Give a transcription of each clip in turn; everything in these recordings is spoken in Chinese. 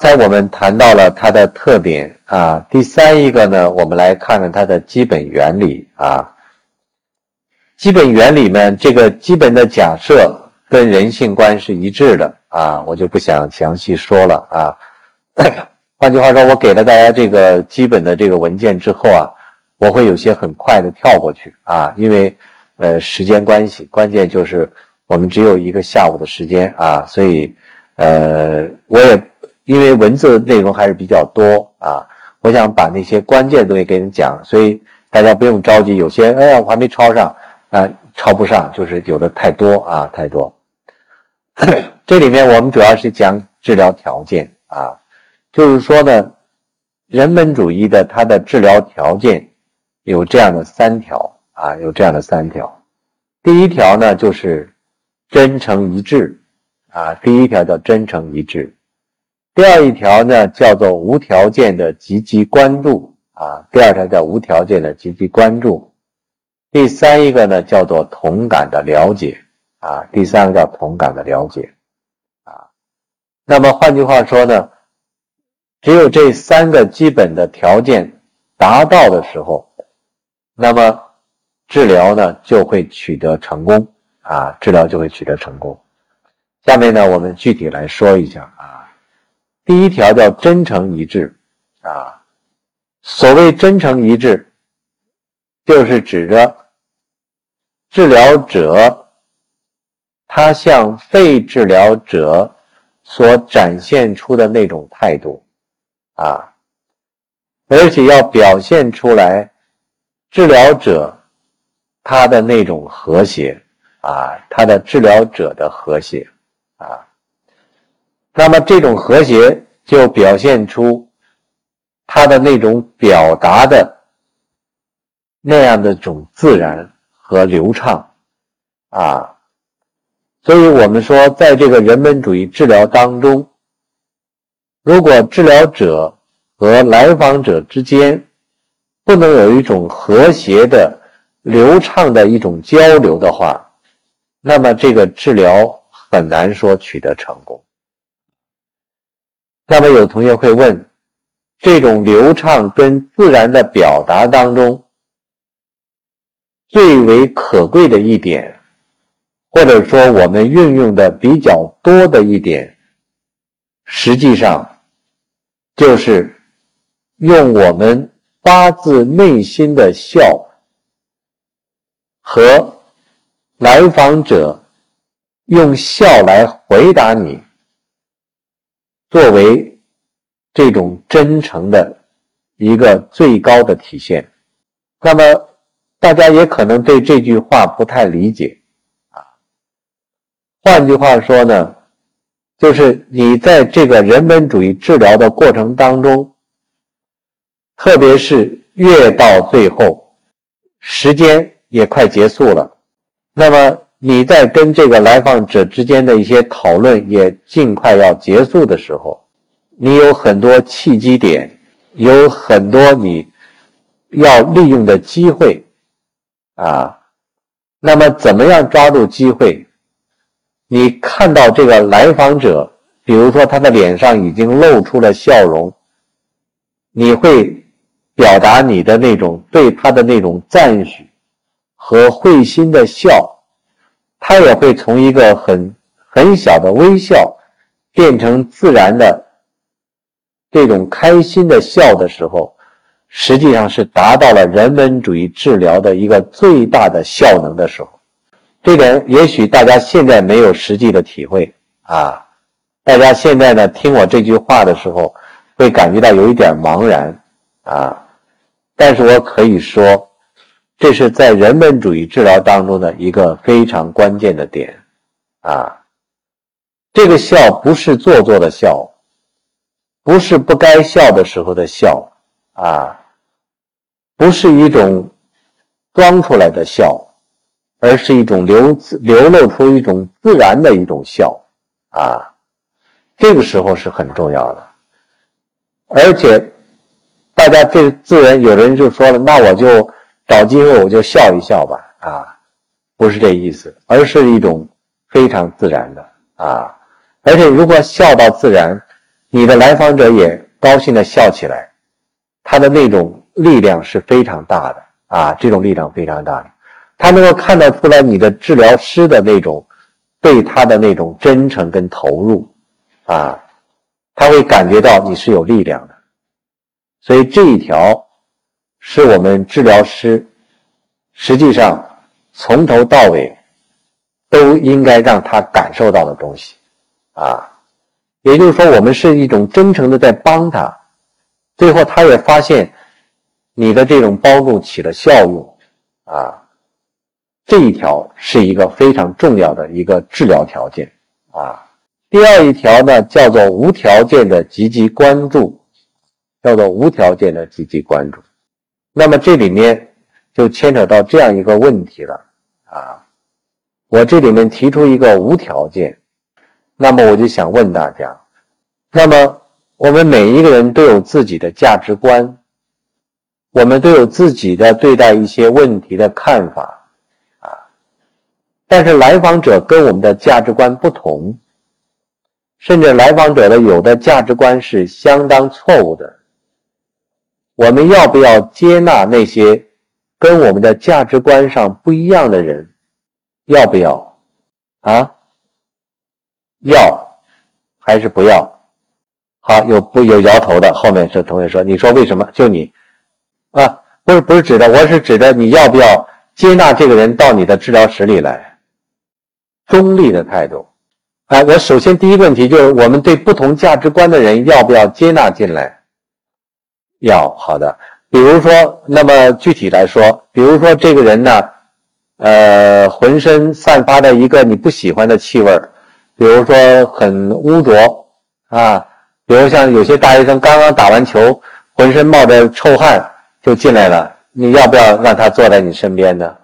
在我们谈到了它的特点啊，第三一个呢，我们来看看它的基本原理啊。基本原理呢，这个基本的假设跟人性观是一致的啊，我就不想详细说了啊。换句话说，我给了大家这个基本的这个文件之后啊，我会有些很快的跳过去啊，因为呃时间关系，关键就是我们只有一个下午的时间啊，所以呃我也因为文字内容还是比较多啊，我想把那些关键的东西给你讲，所以大家不用着急，有些哎呀我还没抄上。啊，抄不上，就是有的太多啊，太多。这里面我们主要是讲治疗条件啊，就是说呢，人本主义的它的治疗条件有这样的三条啊，有这样的三条。第一条呢就是真诚一致啊，第一条叫真诚一致。第二一条呢叫做无条件的积极关注啊，第二条叫无条件的积极关注。第三一个呢，叫做同感的了解啊。第三个叫同感的了解啊。那么换句话说呢，只有这三个基本的条件达到的时候，那么治疗呢就会取得成功啊。治疗就会取得成功。下面呢，我们具体来说一下啊。第一条叫真诚一致啊。所谓真诚一致，就是指着。治疗者，他向被治疗者所展现出的那种态度，啊，而且要表现出来，治疗者他的那种和谐，啊，他的治疗者的和谐，啊，那么这种和谐就表现出他的那种表达的那样的种自然。和流畅，啊，所以我们说，在这个人本主义治疗当中，如果治疗者和来访者之间不能有一种和谐的、流畅的一种交流的话，那么这个治疗很难说取得成功。那么有同学会问，这种流畅跟自然的表达当中？最为可贵的一点，或者说我们运用的比较多的一点，实际上就是用我们发自内心的笑和来访者用笑来回答你，作为这种真诚的一个最高的体现。那么。大家也可能对这句话不太理解，啊，换句话说呢，就是你在这个人本主义治疗的过程当中，特别是越到最后，时间也快结束了，那么你在跟这个来访者之间的一些讨论也尽快要结束的时候，你有很多契机点，有很多你要利用的机会。啊，那么怎么样抓住机会？你看到这个来访者，比如说他的脸上已经露出了笑容，你会表达你的那种对他的那种赞许和会心的笑，他也会从一个很很小的微笑变成自然的这种开心的笑的时候。实际上是达到了人文主义治疗的一个最大的效能的时候，这点也许大家现在没有实际的体会啊。大家现在呢听我这句话的时候，会感觉到有一点茫然啊。但是我可以说，这是在人文主义治疗当中的一个非常关键的点啊。这个笑不是做作的笑，不是不该笑的时候的笑啊。不是一种装出来的笑，而是一种流流露出一种自然的一种笑啊，这个时候是很重要的。而且大家这自然有人就说了，那我就找机会我就笑一笑吧啊，不是这意思，而是一种非常自然的啊。而且如果笑到自然，你的来访者也高兴的笑起来，他的那种力量是非常大的啊，这种力量非常大的，他能够看得出来你的治疗师的那种对他的那种真诚跟投入啊，他会感觉到你是有力量的，所以这一条是我们治疗师实际上从头到尾都应该让他感受到的东西啊。也就是说，我们是一种真诚的在帮他，最后他也发现你的这种帮助起了效用，啊，这一条是一个非常重要的一个治疗条件啊。第二一条呢，叫做无条件的积极关注，叫做无条件的积极关注。那么这里面就牵扯到这样一个问题了啊，我这里面提出一个无条件。那么我就想问大家，那么我们每一个人都有自己的价值观，我们都有自己的对待一些问题的看法，啊，但是来访者跟我们的价值观不同，甚至来访者的有的价值观是相当错误的，我们要不要接纳那些跟我们的价值观上不一样的人？要不要？啊？要还是不要？好，有不有摇头的？后面是同学说：“你说为什么？就你啊？不是不是指的，我是指的你要不要接纳这个人到你的治疗室里来？中立的态度。啊，我首先第一个问题就是，我们对不同价值观的人要不要接纳进来？要，好的。比如说，那么具体来说，比如说这个人呢，呃，浑身散发的一个你不喜欢的气味。”比如说很污浊啊，比如像有些大学生刚刚打完球，浑身冒着臭汗就进来了，你要不要让他坐在你身边呢？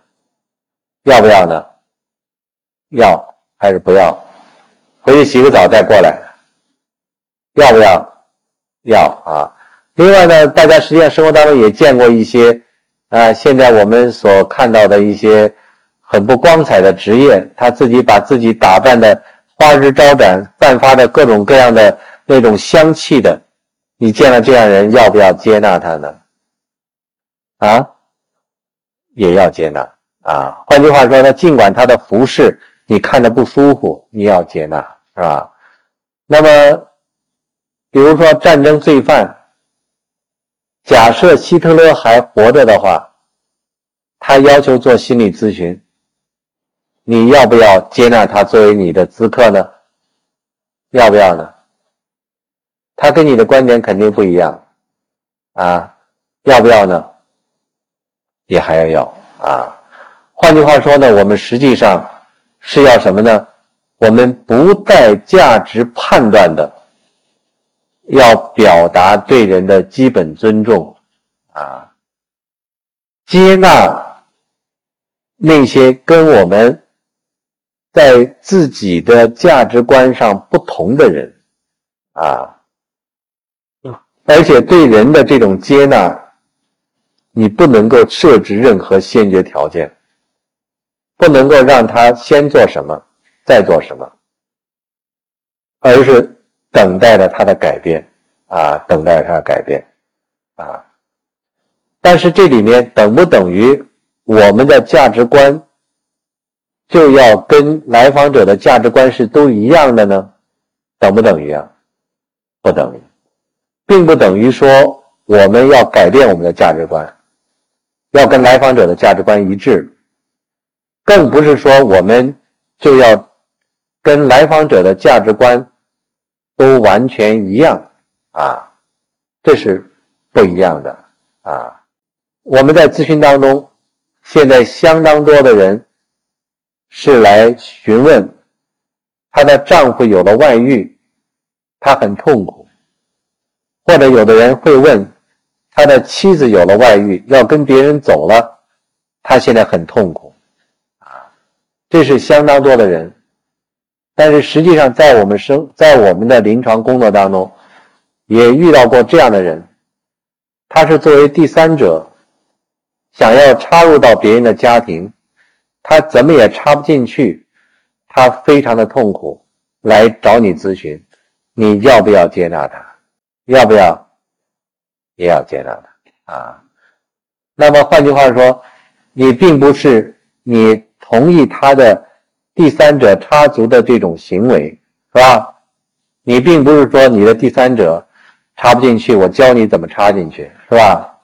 要不要呢？要还是不要？回去洗个澡再过来，要不要？要啊。另外呢，大家实际上生活当中也见过一些啊，现在我们所看到的一些很不光彩的职业，他自己把自己打扮的。花枝招展，散发着各种各样的那种香气的，你见了这样人，要不要接纳他呢？啊，也要接纳啊。换句话说呢，尽管他的服饰你看着不舒服，你要接纳，是吧？那么，比如说战争罪犯，假设希特勒还活着的话，他要求做心理咨询。你要不要接纳他作为你的咨客呢？要不要呢？他跟你的观点肯定不一样啊，要不要呢？也还要要啊。换句话说呢，我们实际上是要什么呢？我们不带价值判断的，要表达对人的基本尊重啊，接纳那些跟我们。在自己的价值观上不同的人，啊，而且对人的这种接纳，你不能够设置任何先决条件，不能够让他先做什么，再做什么，而是等待着他的改变，啊，等待他的改变，啊，但是这里面等不等于我们的价值观？就要跟来访者的价值观是都一样的呢？等不等于啊？不等于，并不等于说我们要改变我们的价值观，要跟来访者的价值观一致，更不是说我们就要跟来访者的价值观都完全一样啊，这是不一样的啊。我们在咨询当中，现在相当多的人。是来询问她的丈夫有了外遇，她很痛苦；或者有的人会问他的妻子有了外遇，要跟别人走了，他现在很痛苦。啊，这是相当多的人。但是实际上，在我们生在我们的临床工作当中，也遇到过这样的人，他是作为第三者，想要插入到别人的家庭。他怎么也插不进去，他非常的痛苦，来找你咨询，你要不要接纳他？要不要？也要接纳他啊。那么换句话说，你并不是你同意他的第三者插足的这种行为，是吧？你并不是说你的第三者插不进去，我教你怎么插进去，是吧？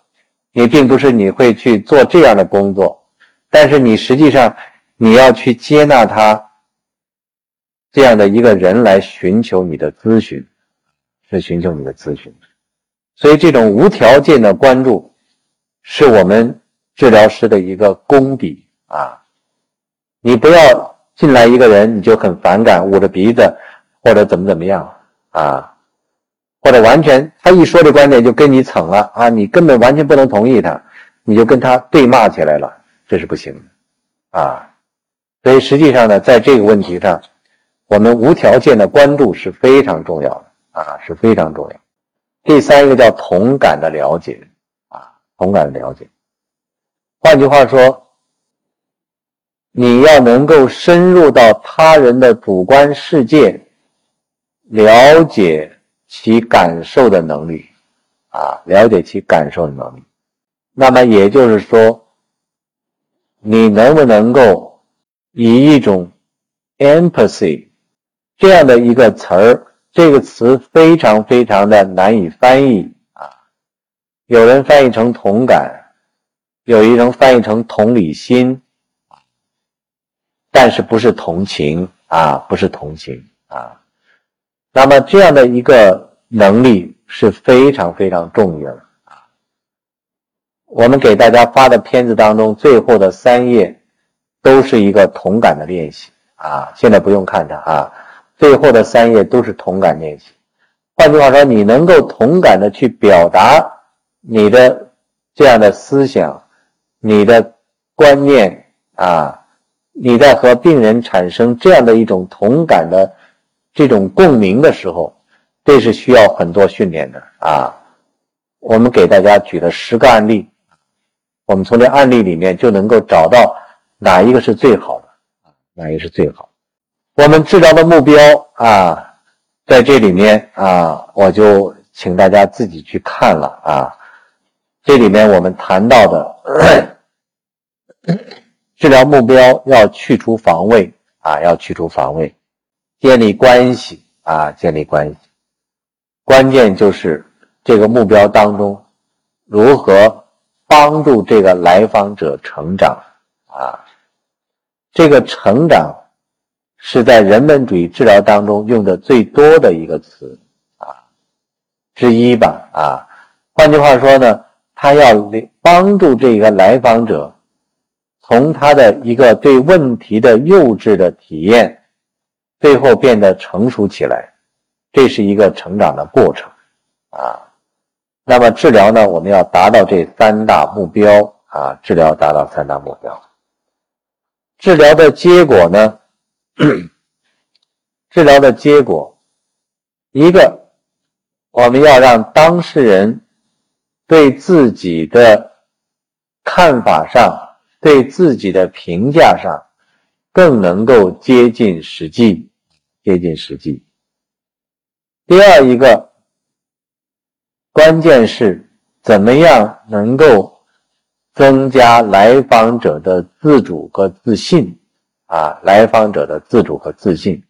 你并不是你会去做这样的工作，但是你实际上你要去接纳他这样的一个人来寻求你的咨询，是寻求你的咨询。所以这种无条件的关注。是我们治疗师的一个功底啊！你不要进来一个人你就很反感，捂着鼻子或者怎么怎么样啊，或者完全他一说的观点就跟你蹭了啊，你根本完全不能同意他，你就跟他对骂起来了，这是不行的啊！所以实际上呢，在这个问题上，我们无条件的关注是非常重要的啊，是非常重要。第三个叫同感的了解啊。同感的了解，换句话说，你要能够深入到他人的主观世界，了解其感受的能力，啊，了解其感受的能力。那么也就是说，你能不能够以一种 empathy 这样的一个词儿，这个词非常非常的难以翻译啊。有人翻译成同感，有一人翻译成同理心，但是不是同情啊？不是同情啊。那么这样的一个能力是非常非常重要的啊。我们给大家发的片子当中，最后的三页都是一个同感的练习啊。现在不用看它啊，最后的三页都是同感练习。换句话说，你能够同感的去表达。你的这样的思想，你的观念啊，你在和病人产生这样的一种同感的这种共鸣的时候，这是需要很多训练的啊。我们给大家举了十个案例，我们从这案例里面就能够找到哪一个是最好的啊，哪一个是最好。我们治疗的目标啊，在这里面啊，我就请大家自己去看了啊。这里面我们谈到的 治疗目标要去除防卫啊，要去除防卫，建立关系啊，建立关系。关键就是这个目标当中如何帮助这个来访者成长啊。这个成长是在人本主义治疗当中用的最多的一个词啊之一吧啊。换句话说呢？他要帮助这个来访者，从他的一个对问题的幼稚的体验，最后变得成熟起来，这是一个成长的过程啊。那么治疗呢，我们要达到这三大目标啊，治疗达到三大目标。治疗的结果呢？治疗的结果，一个，我们要让当事人。对自己的看法上，对自己的评价上，更能够接近实际，接近实际。第二一个关键是怎么样能够增加来访者的自主和自信啊，来访者的自主和自信，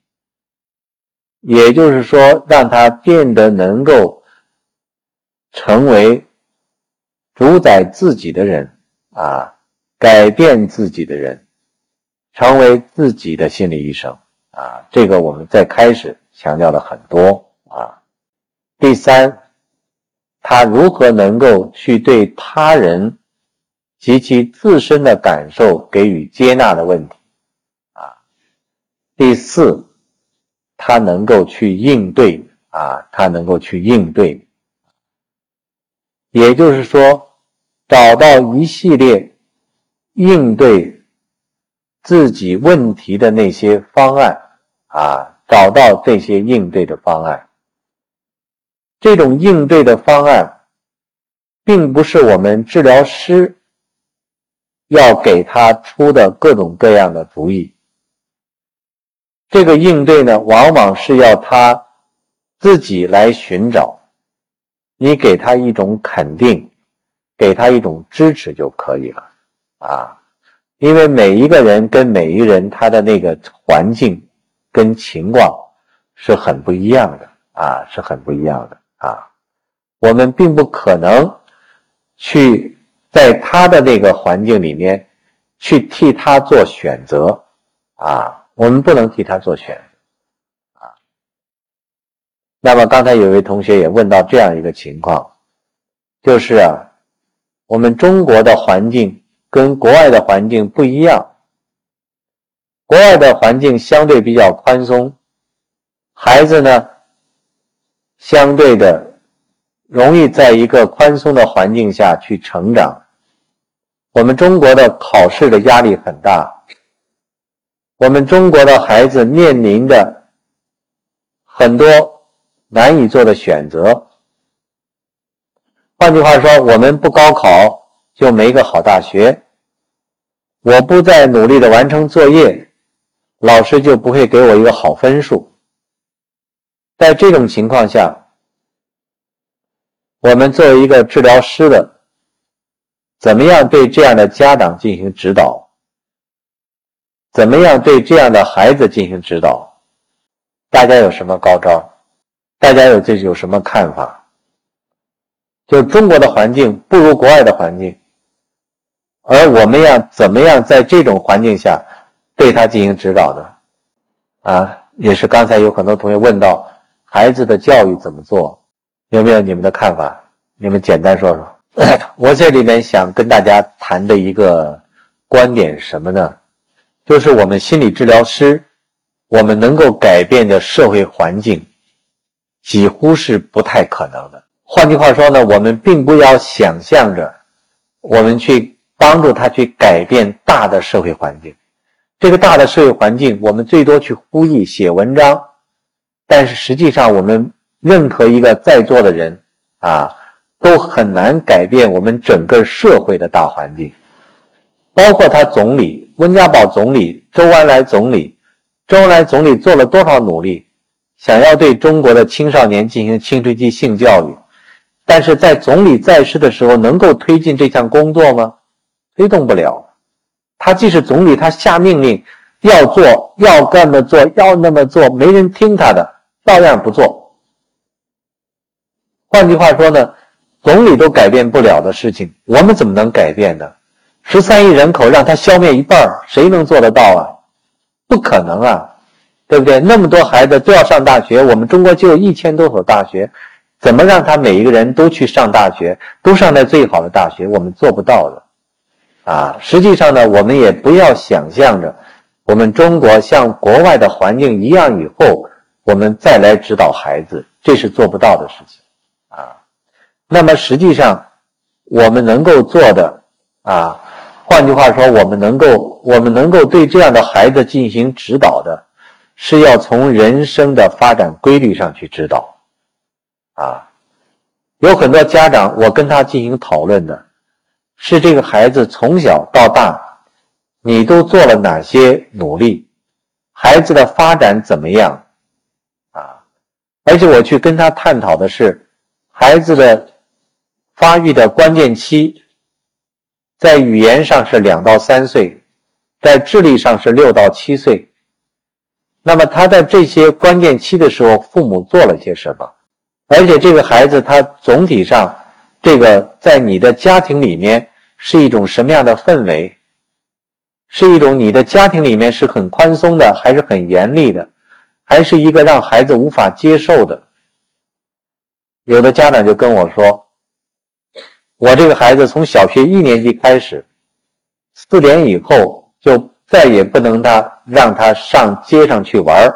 也就是说，让他变得能够成为。主宰自己的人啊，改变自己的人，成为自己的心理医生啊，这个我们在开始强调了很多啊。第三，他如何能够去对他人及其自身的感受给予接纳的问题啊。第四，他能够去应对啊，他能够去应对，也就是说。找到一系列应对自己问题的那些方案啊，找到这些应对的方案。这种应对的方案，并不是我们治疗师要给他出的各种各样的主意。这个应对呢，往往是要他自己来寻找，你给他一种肯定，给他一种支持就可以了啊。因为每一个人跟每一个人他的那个环境跟情况是很不一样的啊，是很不一样的啊。我们并不可能去在他的那个环境里面去替他做选择啊，我们不能替他做选择啊。那么刚才有位同学也问到这样一个情况，就是啊，我们中国的环境。跟国外的环境不一样，国外的环境相对比较宽松，孩子呢相对的容易在一个宽松的环境下去成长。我们中国的考试的压力很大，我们中国的孩子面临的很多难以做的选择。换句话说，我们不高考。就没个好大学，我不再努力的完成作业，老师就不会给我一个好分数。在这种情况下，我们作为一个治疗师的，怎么样对这样的家长进行指导？怎么样对这样的孩子进行指导？大家有什么高招？大家有这有什么看法？就中国的环境不如国外的环境。而我们要怎么样在这种环境下对他进行指导呢？啊，也是刚才有很多同学问到孩子的教育怎么做，有没有你们的看法？你们简单说说。我这里面想跟大家谈的一个观点是什么呢？就是我们心理治疗师，我们能够改变的社会环境几乎是不太可能的。换句话说呢，我们并不要想象着我们去。帮助他去改变大的社会环境，这个大的社会环境，我们最多去呼吁写文章，但是实际上，我们任何一个在座的人啊，都很难改变我们整个社会的大环境。包括他总理温家宝总理、周恩来总理，周恩来总理做了多少努力，想要对中国的青少年进行青春期性教育，但是在总理在世的时候，能够推进这项工作吗？推动不了，他既是总理，他下命令要做，要这么做，要那么做，没人听他的，照样不做。换句话说呢，总理都改变不了的事情，我们怎么能改变呢？十三亿人口让他消灭一半，谁能做得到啊？不可能啊，对不对？那么多孩子都要上大学，我们中国就有一千多所大学，怎么让他每一个人都去上大学，都上在最好的大学？我们做不到的。啊，实际上呢，我们也不要想象着我们中国像国外的环境一样，以后我们再来指导孩子，这是做不到的事情啊。那么实际上，我们能够做的啊，换句话说，我们能够我们能够对这样的孩子进行指导的，是要从人生的发展规律上去指导啊。有很多家长，我跟他进行讨论的。是这个孩子从小到大，你都做了哪些努力？孩子的发展怎么样？啊，而且我去跟他探讨的是，孩子的发育的关键期，在语言上是两到三岁，在智力上是六到七岁。那么他在这些关键期的时候，父母做了些什么？而且这个孩子他总体上，这个在你的家庭里面。是一种什么样的氛围？是一种你的家庭里面是很宽松的，还是很严厉的，还是一个让孩子无法接受的？有的家长就跟我说：“我这个孩子从小学一年级开始，四点以后就再也不能他让他上街上去玩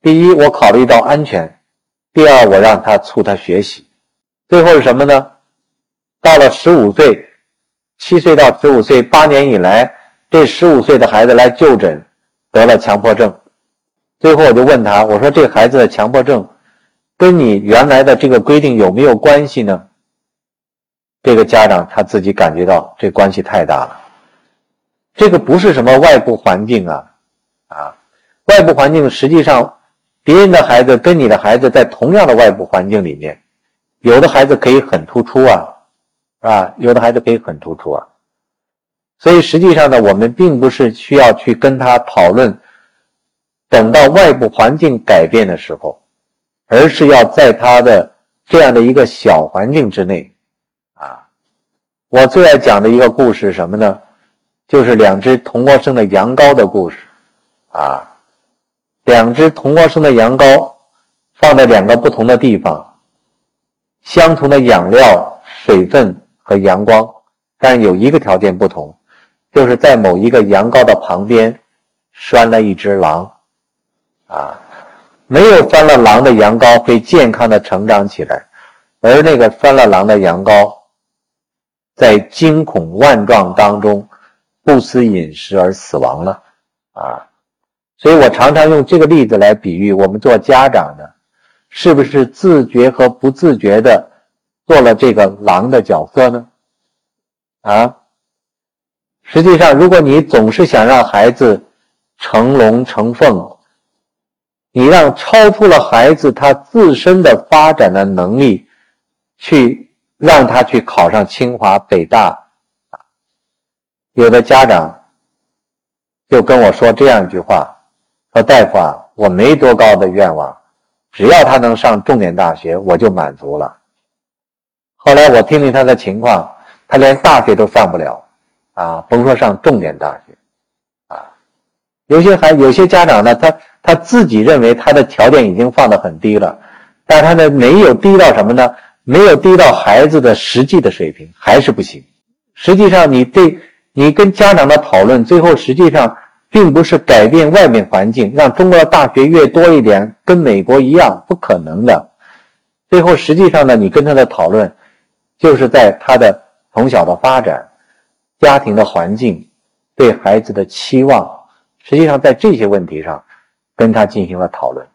第一，我考虑到安全；第二，我让他促他学习。最后是什么呢？到了十五岁。七岁到十五岁，八年以来，这十五岁的孩子来就诊，得了强迫症。最后我就问他，我说这孩子的强迫症，跟你原来的这个规定有没有关系呢？这个家长他自己感觉到这关系太大了。这个不是什么外部环境啊，啊，外部环境实际上别人的孩子跟你的孩子在同样的外部环境里面，有的孩子可以很突出啊，啊，有的孩子可以很突出啊。所以实际上呢，我们并不是需要去跟他讨论，等到外部环境改变的时候，而是要在他的这样的一个小环境之内，啊，我最爱讲的一个故事什么呢？就是两只同窝生的羊羔的故事，啊，两只同窝生的羊羔放在两个不同的地方，相同的养料、水分和阳光，但有一个条件不同。就是在某一个羊羔的旁边拴了一只狼，啊，没有拴了狼的羊羔会健康的成长起来，而那个拴了狼的羊羔，在惊恐万状当中不思饮食而死亡了，啊，所以我常常用这个例子来比喻我们做家长的，是不是自觉和不自觉的做了这个狼的角色呢？啊？实际上，如果你总是想让孩子成龙成凤，你让超出了孩子他自身的发展的能力，去让他去考上清华北大，有的家长就跟我说这样一句话：“说大夫啊，我没多高的愿望，只要他能上重点大学，我就满足了。”后来我听听他的情况，他连大学都上不了。啊，甭说上重点大学，啊，有些孩有些家长呢，他他自己认为他的条件已经放得很低了，但他呢没有低到什么呢？没有低到孩子的实际的水平，还是不行。实际上，你对你跟家长的讨论，最后实际上并不是改变外面环境，让中国的大学越多一点，跟美国一样，不可能的。最后实际上呢，你跟他的讨论，就是在他的从小的发展。家庭的环境，对孩子的期望，实际上在这些问题上，跟他进行了讨论，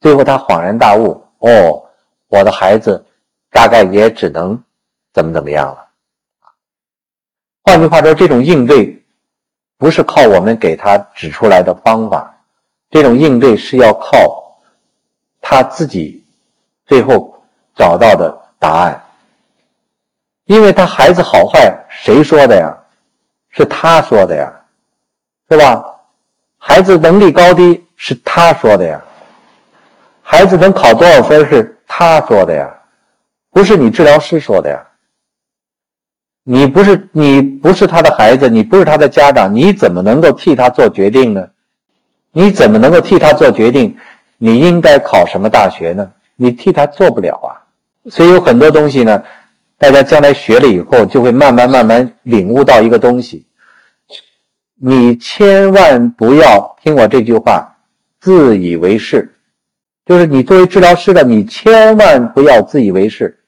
最后他恍然大悟：哦，我的孩子大概也只能怎么怎么样了。换句话说，这种应对不是靠我们给他指出来的方法，这种应对是要靠他自己最后找到的答案。因为他孩子好坏谁说的呀？是他说的呀，是吧？孩子能力高低是他说的呀。孩子能考多少分是他说的呀，不是你治疗师说的呀。你不是你不是他的孩子，你不是他的家长，你怎么能够替他做决定呢？你怎么能够替他做决定？你应该考什么大学呢？你替他做不了啊。所以有很多东西呢。大家将来学了以后，就会慢慢慢慢领悟到一个东西。你千万不要听我这句话，自以为是。就是你作为治疗师的，你千万不要自以为是。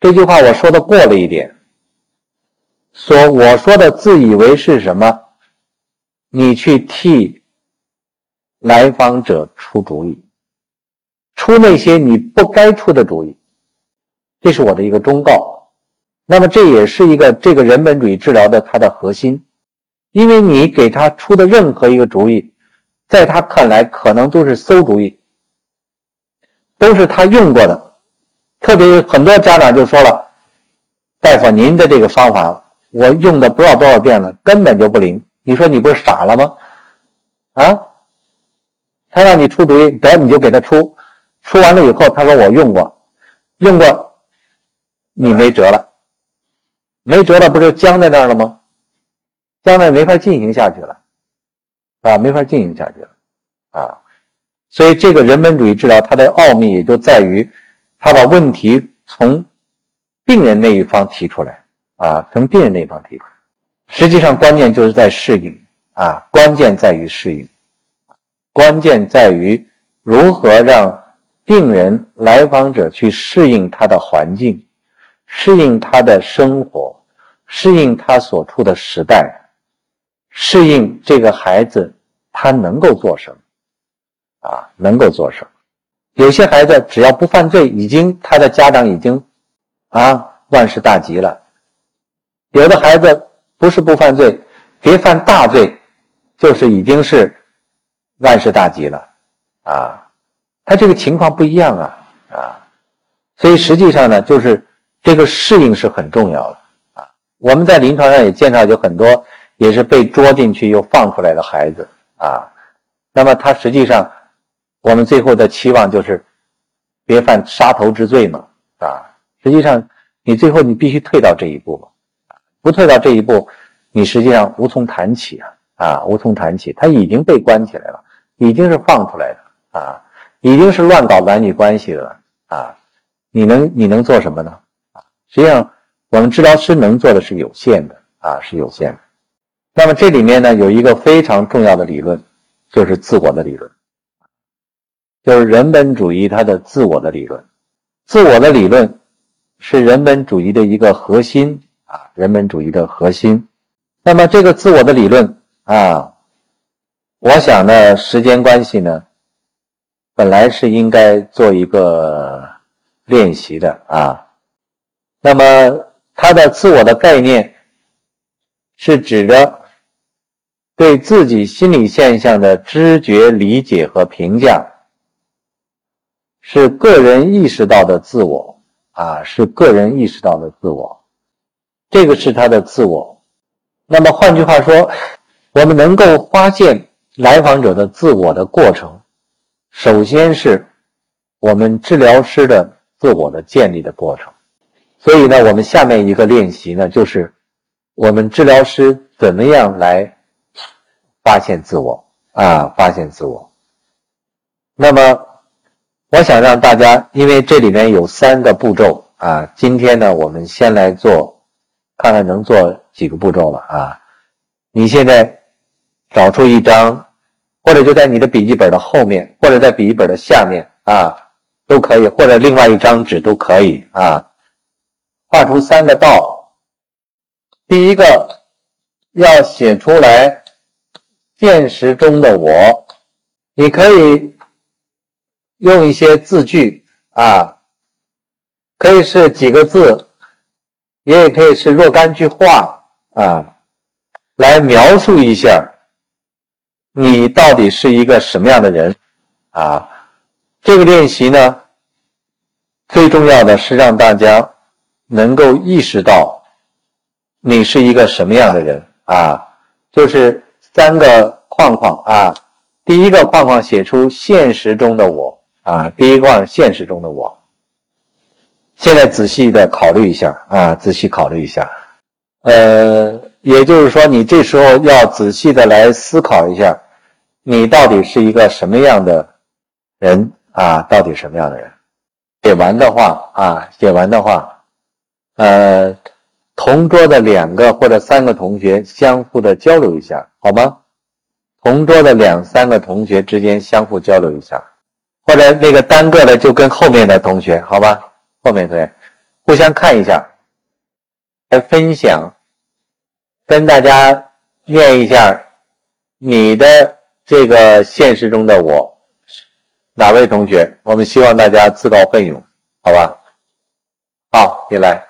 这句话我说的过了一点。说我说的自以为是什么？你去替来访者出主意，出那些你不该出的主意。这是我的一个忠告，那么这也是一个这个人本主义治疗的它的核心，因为你给他出的任何一个主意，在他看来可能都是馊主意，都是他用过的，特别很多家长就说了，大夫您的这个方法我用的不知道多少遍了，根本就不灵，你说你不是傻了吗？啊，他让你出主意，得你就给他出，出完了以后他说我用过，用过。你没辙了，没辙了，不是僵在那儿了吗？僵在没法进行下去了，啊，没法进行下去了，啊，所以这个人本主义治疗它的奥秘也就在于，他把问题从病人那一方提出来，啊，从病人那一方提出来，实际上关键就是在适应，啊，关键在于适应，关键在于如何让病人来访者去适应他的环境。适应他的生活，适应他所处的时代，适应这个孩子他能够做什么啊？能够做什么？有些孩子只要不犯罪，已经他的家长已经啊万事大吉了。有的孩子不是不犯罪，别犯大罪，就是已经是万事大吉了啊。他这个情况不一样啊啊，所以实际上呢，就是这个适应是很重要的啊。我们在临床上也见到有很多也是被捉进去又放出来的孩子啊，那么他实际上我们最后的期望就是别犯杀头之罪嘛啊，实际上你最后你必须退到这一步嘛，不退到这一步，你实际上无从谈起啊啊，无从谈起，他已经被关起来了，已经是放出来的啊。已经是乱搞男女关系的了啊！你能你能做什么呢？实际上我们治疗师能做的是有限的啊，是有限的。那么这里面呢有一个非常重要的理论，就是自我的理论，就是人本主义它的自我的理论。自我的理论是人本主义的一个核心啊，人本主义的核心。那么这个自我的理论啊，我想呢，时间关系呢。本来是应该做一个练习的啊，那么他的自我的概念是指着对自己心理现象的知觉、理解和评价，是个人意识到的自我啊，是个人意识到的自我，这个是他的自我。那么换句话说，我们能够发现来访者的自我的过程。首先是我们治疗师的自我的建立的过程，所以呢，我们下面一个练习呢，就是我们治疗师怎么样来发现自我啊，发现自我。那么，我想让大家，因为这里面有三个步骤啊，今天呢，我们先来做，看看能做几个步骤了啊。你现在找出一张。或者就在你的笔记本的后面，或者在笔记本的下面啊，都可以，或者另外一张纸都可以啊。画出三个道，第一个要写出来现实中的我，你可以用一些字句啊，可以是几个字，也可以是若干句话啊，来描述一下。你到底是一个什么样的人啊？这个练习呢，最重要的是让大家能够意识到你是一个什么样的人啊。就是三个框框啊，第一个框框写出现实中的我啊，第一框现实中的我。现在仔细的考虑一下啊，仔细考虑一下，呃。也就是说，你这时候要仔细的来思考一下，你到底是一个什么样的人啊？到底什么样的人？写完的话啊，写完的话，呃，同桌的两个或者三个同学相互的交流一下，好吗？同桌的两三个同学之间相互交流一下，或者那个单个的就跟后面的同学，好吧？后面同学互相看一下，来分享。跟大家念一下你的这个现实中的我，哪位同学？我们希望大家自告奋勇，好吧？好，你来，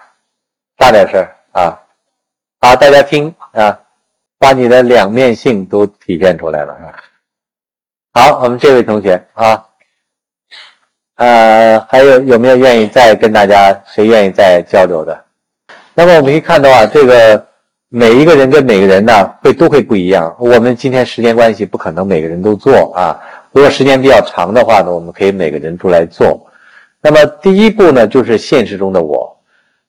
大点声啊！好，大家听啊，把你的两面性都体现出来了啊！好，我们这位同学啊，呃，还有有没有愿意再跟大家谁愿意再交流的？那么我们可以看到啊，这个。每一个人跟每个人呢，会都会不一样。我们今天时间关系，不可能每个人都做啊。如果时间比较长的话呢，我们可以每个人都来做。那么第一步呢，就是现实中的我。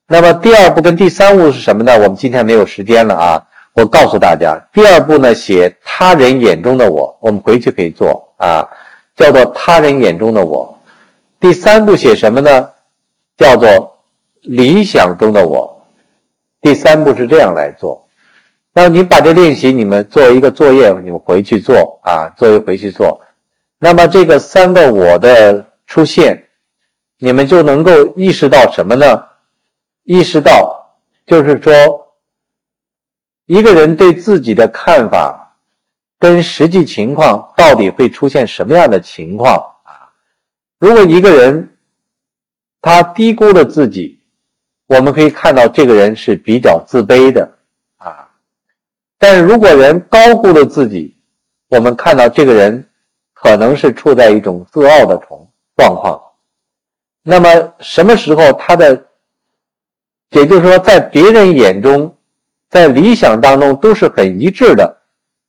那么第二步跟第三步是什么呢？我们今天没有时间了啊。我告诉大家，第二步呢，写他人眼中的我，我们回去可以做啊，叫做他人眼中的我。第三步写什么呢？叫做理想中的我。第三步是这样来做，那你把这练习你们作为一个作业，你们回去做啊，作为回去做。那么这个三个我的出现，你们就能够意识到什么呢？意识到就是说，一个人对自己的看法跟实际情况到底会出现什么样的情况啊？如果一个人他低估了自己。我们可以看到，这个人是比较自卑的啊。但是如果人高估了自己，我们看到这个人可能是处在一种自傲的状状况。那么什么时候他的，也就是说，在别人眼中，在理想当中都是很一致的，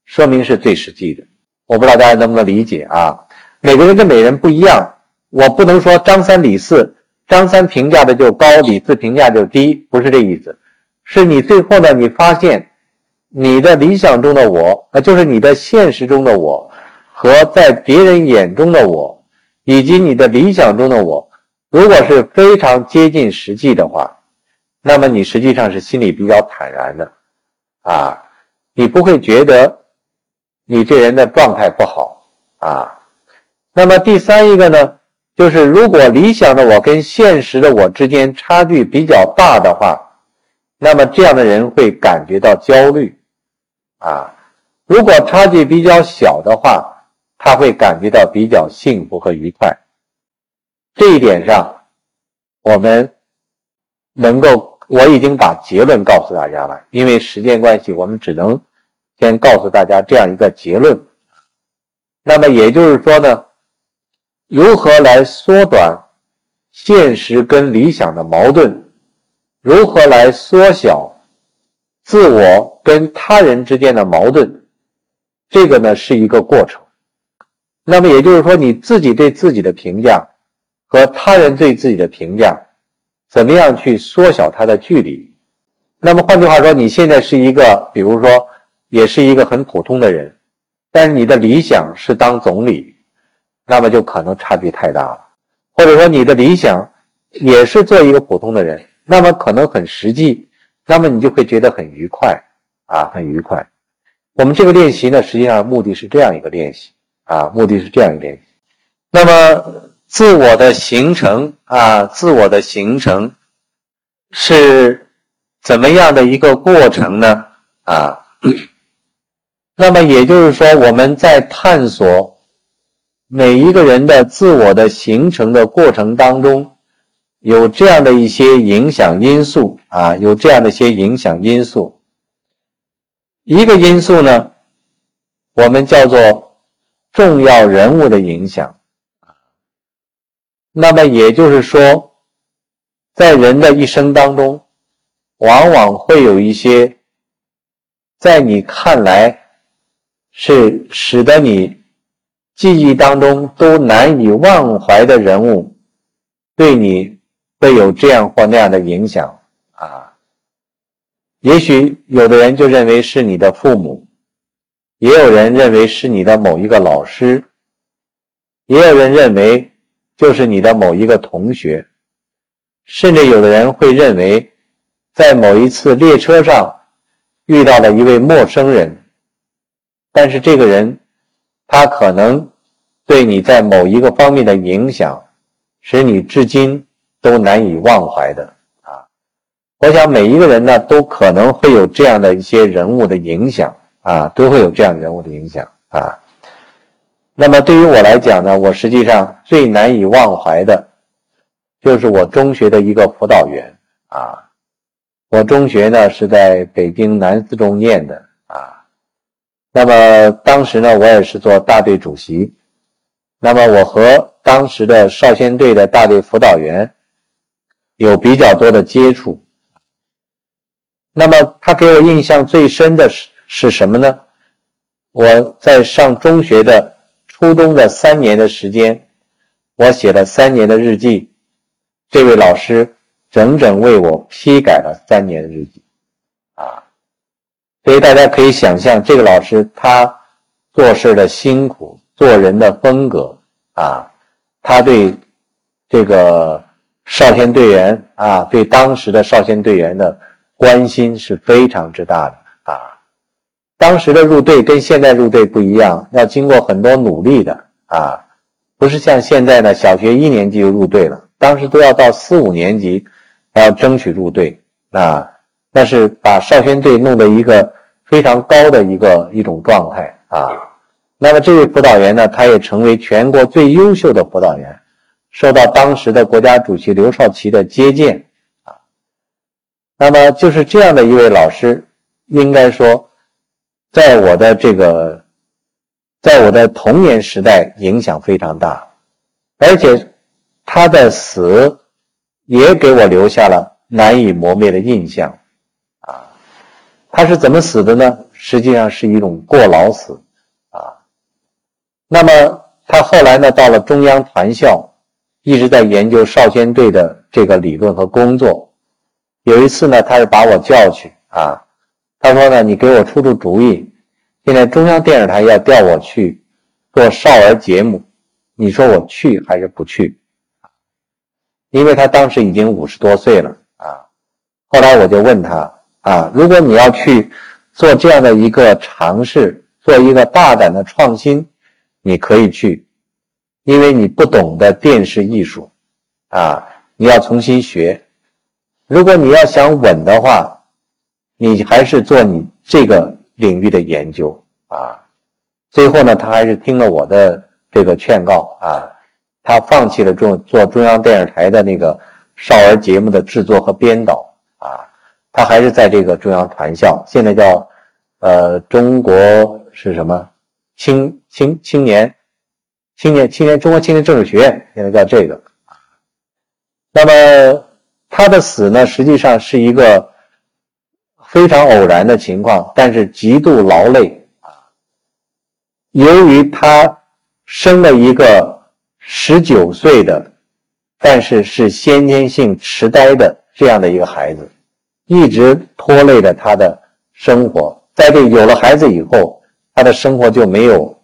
说明是最实际的。我不知道大家能不能理解啊？每个人跟每人不一样，我不能说张三李四，张三评价的就高，李四评价就低，不是这意思。是你最后呢，你发现你的理想中的我，呃，就是你的现实中的我，和在别人眼中的我，以及你的理想中的我，如果是非常接近实际的话，那么你实际上是心里比较坦然的，啊，你不会觉得你这人的状态不好啊。那么第三一个呢，就是如果理想的我跟现实的我之间差距比较大的话。那么这样的人会感觉到焦虑，啊，如果差距比较小的话，他会感觉到比较幸福和愉快。这一点上，我们能够，我已经把结论告诉大家了。因为时间关系，我们只能先告诉大家这样一个结论。那么也就是说呢，如何来缩短现实跟理想的矛盾？如何来缩小自我跟他人之间的矛盾？这个呢是一个过程。那么也就是说，你自己对自己的评价和他人对自己的评价，怎么样去缩小它的距离？那么换句话说，你现在是一个，比如说，也是一个很普通的人，但是你的理想是当总理，那么就可能差距太大了。或者说，你的理想也是做一个普通的人。那么可能很实际，那么你就会觉得很愉快啊，很愉快。我们这个练习呢，实际上目的是这样一个练习啊，目的是这样一个练习。那么自我的形成啊，自我的形成是怎么样的一个过程呢？啊，那么也就是说，我们在探索每一个人的自我的形成的过程当中。有这样的一些影响因素啊，有这样的一些影响因素。一个因素呢，我们叫做重要人物的影响那么也就是说，在人的一生当中，往往会有一些在你看来是使得你记忆当中都难以忘怀的人物，对你。会有这样或那样的影响啊，也许有的人就认为是你的父母，也有人认为是你的某一个老师，也有人认为就是你的某一个同学，甚至有的人会认为，在某一次列车上遇到了一位陌生人，但是这个人他可能对你在某一个方面的影响，使你至今。都难以忘怀的啊！我想每一个人呢，都可能会有这样的一些人物的影响啊，都会有这样人物的影响啊。那么对于我来讲呢，我实际上最难以忘怀的，就是我中学的一个辅导员啊。我中学呢是在北京南四中念的啊。那么当时呢，我也是做大队主席。那么我和当时的少先队的大队辅导员。有比较多的接触，那么他给我印象最深的是是什么呢？我在上中学的初中的三年的时间，我写了三年的日记，这位老师整整为我批改了三年的日记，啊，所以大家可以想象这个老师他做事的辛苦，做人的风格啊，他对这个。少先队员啊，对当时的少先队员的关心是非常之大的啊。当时的入队跟现在入队不一样，要经过很多努力的啊，不是像现在呢，小学一年级就入队了，当时都要到四五年级还要争取入队啊。那是把少先队弄得一个非常高的一个一种状态啊。那么这位辅导员呢，他也成为全国最优秀的辅导员。受到当时的国家主席刘少奇的接见啊，那么就是这样的一位老师，应该说，在我的这个，在我的童年时代影响非常大，而且他的死也给我留下了难以磨灭的印象。啊，他是怎么死的呢？实际上是一种过劳死。啊，那么他后来呢，到了中央团校，一直在研究少先队的这个理论和工作。有一次呢，他是把我叫去啊，他说呢，你给我出出主意。现在中央电视台要调我去做少儿节目，你说我去还是不去？因为他当时已经五十多岁了啊。后来我就问他啊，如果你要去做这样的一个尝试，做一个大胆的创新，你可以去，因为你不懂得电视艺术啊，你要重新学。如果你要想稳的话，你还是做你这个领域的研究啊。最后呢，他还是听了我的这个劝告啊，他放弃了做做中央电视台的那个少儿节目的制作和编导啊，他还是在这个中央团校，现在叫呃中国是什么青青青年青年青年中国青年政治学院，现在叫这个那么。他的死呢，实际上是一个非常偶然的情况，但是极度劳累啊。由于他生了一个十九岁的，但是是先天性痴呆的这样的一个孩子，一直拖累着他的生活。在这有了孩子以后，他的生活就没有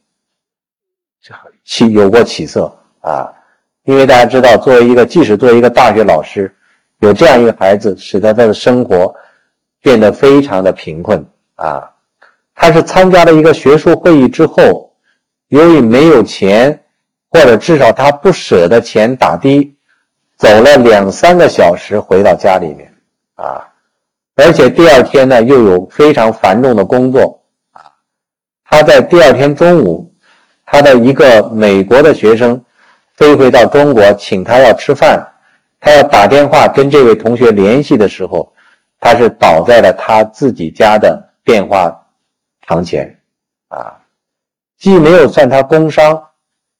起有过起色啊。因为大家知道，作为一个即使作为一个大学老师。有这样一个孩子，使得他的生活变得非常的贫困啊！他是参加了一个学术会议之后，由于没有钱，或者至少他不舍得钱打的，走了两三个小时回到家里面啊！而且第二天呢，又有非常繁重的工作啊！他在第二天中午，他的一个美国的学生飞回到中国，请他要吃饭。他要打电话跟这位同学联系的时候，他是倒在了他自己家的电话堂前，啊，既没有算他工伤，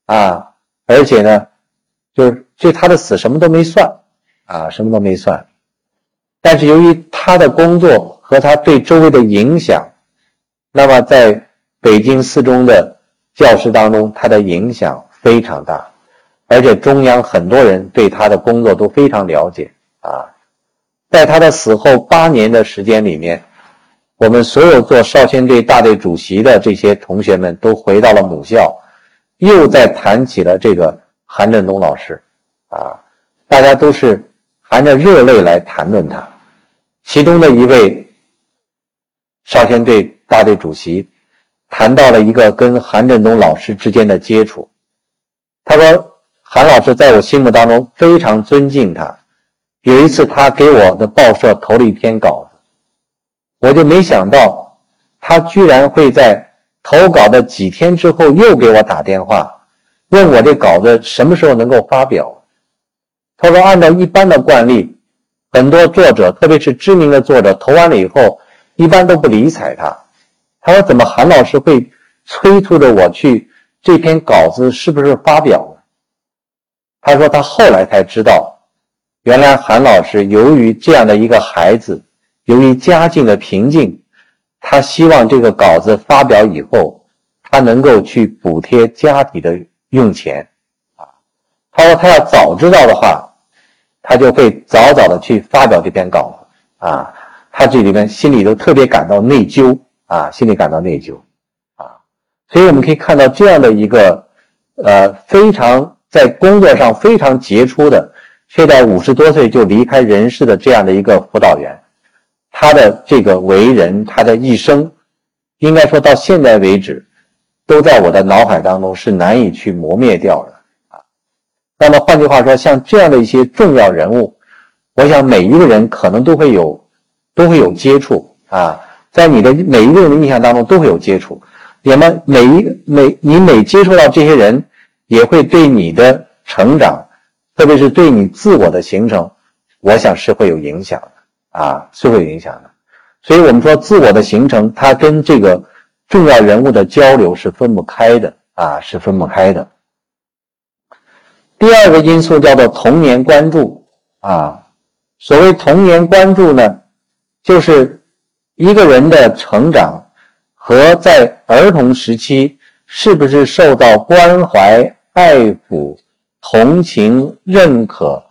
啊，而且呢，就是对他的死什么都没算，啊，什么都没算。但是由于他的工作和他对周围的影响，那么在北京四中的教师当中，他的影响非常大。而且中央很多人对他的工作都非常了解啊，在他的死后八年的时间里面，我们所有做少先队大队主席的这些同学们都回到了母校，又在谈起了这个韩振东老师啊，大家都是含着热泪来谈论他。其中的一位少先队大队主席谈到了一个跟韩振东老师之间的接触，他说。韩老师在我心目当中非常尊敬他。有一次，他给我的报社投了一篇稿子，我就没想到他居然会在投稿的几天之后又给我打电话，问我这稿子什么时候能够发表。他说：“按照一般的惯例，很多作者，特别是知名的作者，投完了以后，一般都不理睬他。他说：怎么韩老师会催促着我去这篇稿子是不是发表？”他说：“他后来才知道，原来韩老师由于这样的一个孩子，由于家境的平静，他希望这个稿子发表以后，他能够去补贴家底的用钱。啊，他说他要早知道的话，他就会早早的去发表这篇稿子。啊，他这里面心里都特别感到内疚啊，心里感到内疚啊。所以我们可以看到这样的一个，呃，非常。”在工作上非常杰出的，却在五十多岁就离开人世的这样的一个辅导员，他的这个为人，他的一生，应该说到现在为止，都在我的脑海当中是难以去磨灭掉的啊。那么换句话说，像这样的一些重要人物，我想每一个人可能都会有，都会有接触啊，在你的每一个人的印象当中都会有接触，那么每一每你每接触到这些人。也会对你的成长，特别是对你自我的形成，我想是会有影响的啊，是会有影响的。所以，我们说自我的形成，它跟这个重要人物的交流是分不开的啊，是分不开的。第二个因素叫做童年关注啊。所谓童年关注呢，就是一个人的成长和在儿童时期是不是受到关怀、爱抚、同情、认可、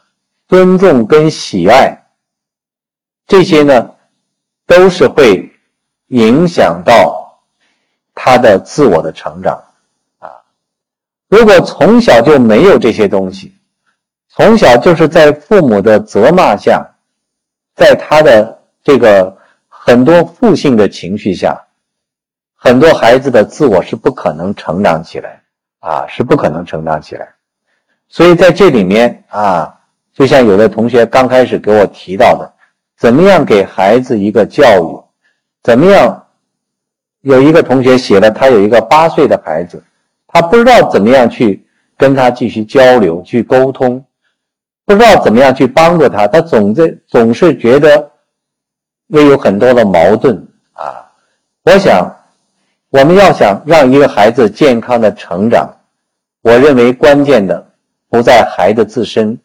尊重跟喜爱，这些呢，都是会影响到他的自我的成长啊。如果从小就没有这些东西，从小就是在父母的责骂下，在他的这个很多负性的情绪下，很多孩子的自我是不可能成长起来啊，是不可能成长起来。所以在这里面啊，就像有的同学刚开始给我提到的，怎么样给孩子一个教育？怎么样？有一个同学写了，他有一个八岁的孩子。他不知道怎么样去跟他继续交流、去沟通，不知道怎么样去帮助他，他总在总是觉得会有很多的矛盾啊。我想，我们要想让一个孩子健康的成长，我认为关键的不在孩子自身，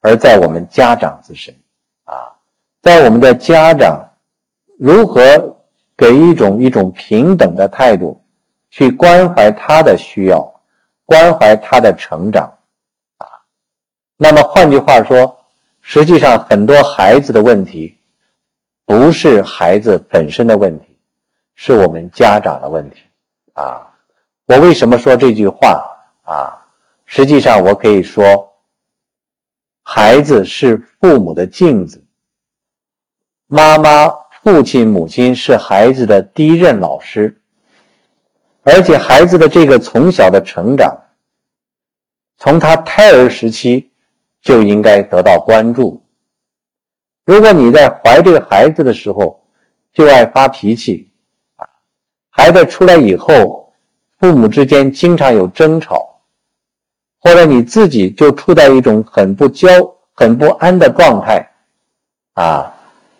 而在我们家长自身啊，在我们的家长如何给一种一种平等的态度。去关怀他的需要，关怀他的成长，啊，那么换句话说，实际上很多孩子的问题，不是孩子本身的问题，是我们家长的问题，啊，我为什么说这句话啊？实际上我可以说，孩子是父母的镜子，妈妈、父亲、母亲是孩子的第一任老师。而且孩子的这个从小的成长，从他胎儿时期就应该得到关注。如果你在怀这个孩子的时候就爱发脾气，孩子出来以后，父母之间经常有争吵，或者你自己就处在一种很不交、很不安的状态，啊，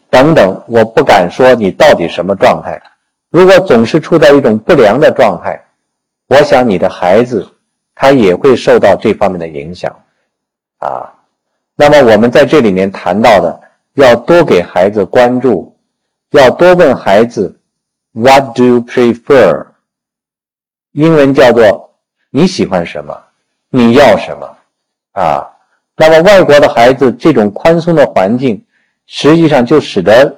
等等，我不敢说你到底什么状态。如果总是处在一种不良的状态，我想你的孩子他也会受到这方面的影响，啊，那么我们在这里面谈到的，要多给孩子关注，要多问孩子，What do you prefer？英文叫做你喜欢什么，你要什么，啊，那么外国的孩子这种宽松的环境，实际上就使得。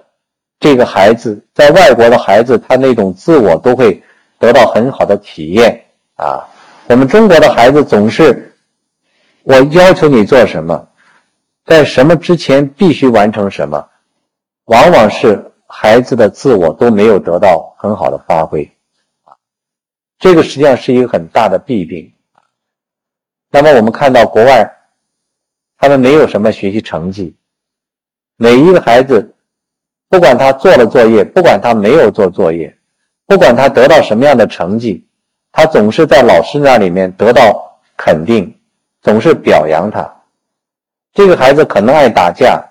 这个孩子在外国的孩子，他那种自我都会得到很好的体验啊。我们中国的孩子总是，我要求你做什么，在什么之前必须完成什么，往往是孩子的自我都没有得到很好的发挥啊。这个实际上是一个很大的弊病。那么我们看到国外，他们没有什么学习成绩，每一个孩子。不管他做了作业，不管他没有做作业，不管他得到什么样的成绩，他总是在老师那里面得到肯定，总是表扬他。这个孩子可能爱打架，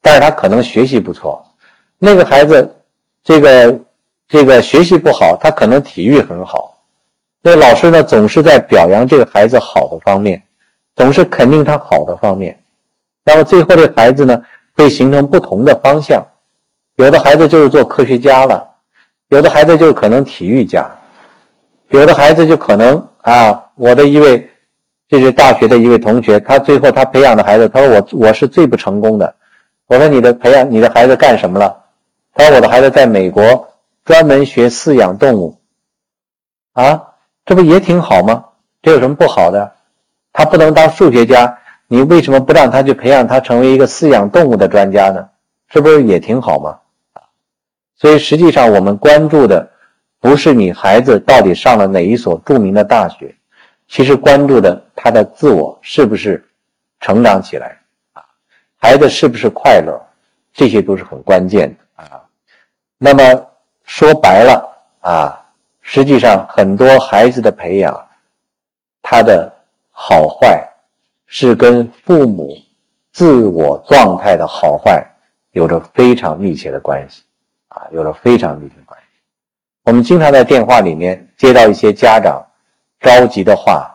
但是他可能学习不错；那个孩子，这个这个学习不好，他可能体育很好。那老师呢，总是在表扬这个孩子好的方面，总是肯定他好的方面。那么最后这孩子呢，会形成不同的方向。有的孩子就是做科学家了，有的孩子就可能体育家，有的孩子就可能啊，我的一位，这是大学的一位同学，他最后他培养的孩子，他说我我是最不成功的。我说你的培养你的孩子干什么了？他说我的孩子在美国专门学饲养动物，啊，这不也挺好吗？这有什么不好的？他不能当数学家，你为什么不让他去培养他成为一个饲养动物的专家呢？这不是也挺好吗？所以实际上，我们关注的不是你孩子到底上了哪一所著名的大学，其实关注的他的自我是不是成长起来啊？孩子是不是快乐？这些都是很关键的啊。那么说白了啊，实际上很多孩子的培养，他的好坏是跟父母自我状态的好坏有着非常密切的关系。啊，有着非常密切的关系。我们经常在电话里面接到一些家长着急的话，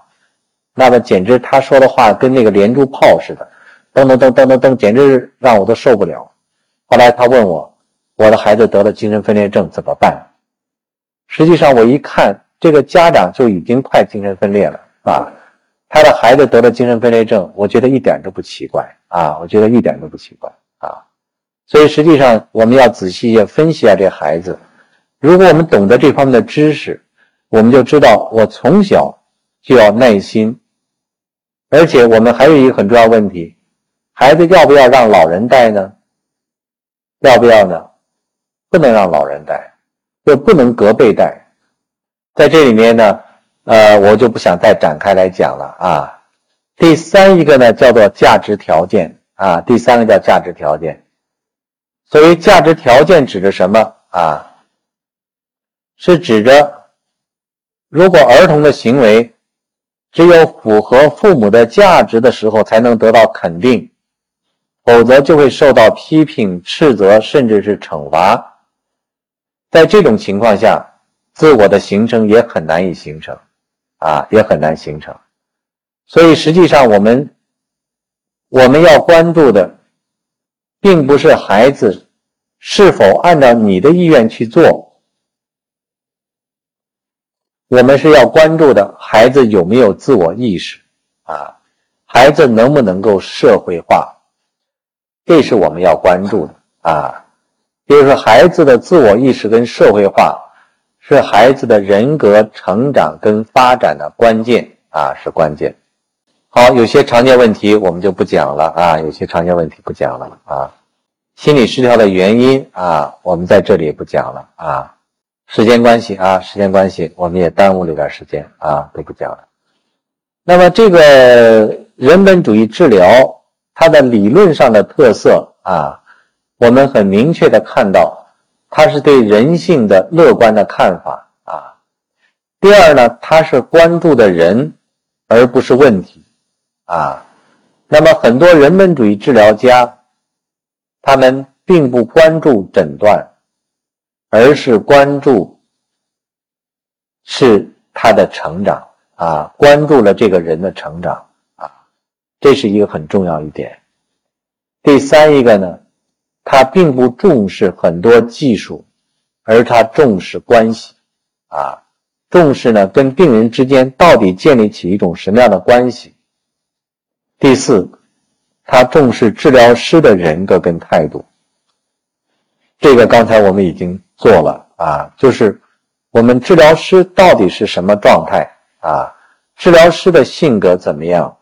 那么简直他说的话跟那个连珠炮似的，噔噔噔噔噔噔，简直让我都受不了。后来他问我，我的孩子得了精神分裂症怎么办？实际上我一看，这个家长就已经快精神分裂了啊。他的孩子得了精神分裂症，我觉得一点都不奇怪啊！我觉得一点都不奇怪啊！所以实际上我们要仔细的分析一下这孩子。如果我们懂得这方面的知识，我们就知道我从小就要耐心。而且我们还有一个很重要问题：孩子要不要让老人带呢？要不要呢？不能让老人带，就不能隔辈带。在这里面呢。呃，我就不想再展开来讲了啊。第三一个呢，叫做价值条件啊。第三个叫价值条件。所谓价值条件指的什么啊？是指着如果儿童的行为只有符合父母的价值的时候才能得到肯定，否则就会受到批评、斥责，甚至是惩罚。在这种情况下，自我的形成也很难以形成。啊，也很难形成，所以实际上我们我们要关注的，并不是孩子是否按照你的意愿去做，我们是要关注的孩子有没有自我意识啊，孩子能不能够社会化，这是我们要关注的啊，就是孩子的自我意识跟社会化。是孩子的人格成长跟发展的关键啊，是关键。好，有些常见问题我们就不讲了啊，有些常见问题不讲了啊。心理失调的原因啊，我们在这里也不讲了啊。时间关系啊，时间关系，我们也耽误了点时间啊，都不讲了。那么这个人本主义治疗它的理论上的特色啊，我们很明确的看到。他是对人性的乐观的看法啊。第二呢，他是关注的人，而不是问题啊。那么很多人本主义治疗家，他们并不关注诊断，而是关注是他的成长啊，关注了这个人的成长啊，这是一个很重要一点。第三一个呢？他并不重视很多技术，而他重视关系，啊，重视呢跟病人之间到底建立起一种什么样的关系。第四，他重视治疗师的人格跟态度。这个刚才我们已经做了啊，就是我们治疗师到底是什么状态啊？治疗师的性格怎么样？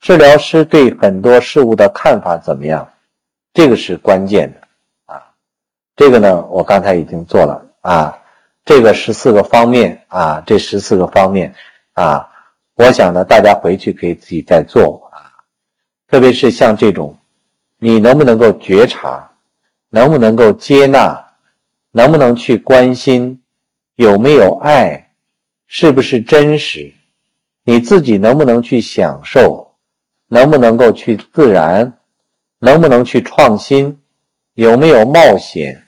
治疗师对很多事物的看法怎么样？这个是关键的啊，这个呢，我刚才已经做了啊，这个十四个方面啊，这十四个方面啊，我想呢，大家回去可以自己再做啊，特别是像这种，你能不能够觉察，能不能够接纳，能不能去关心，有没有爱，是不是真实，你自己能不能去享受，能不能够去自然。能不能去创新？有没有冒险？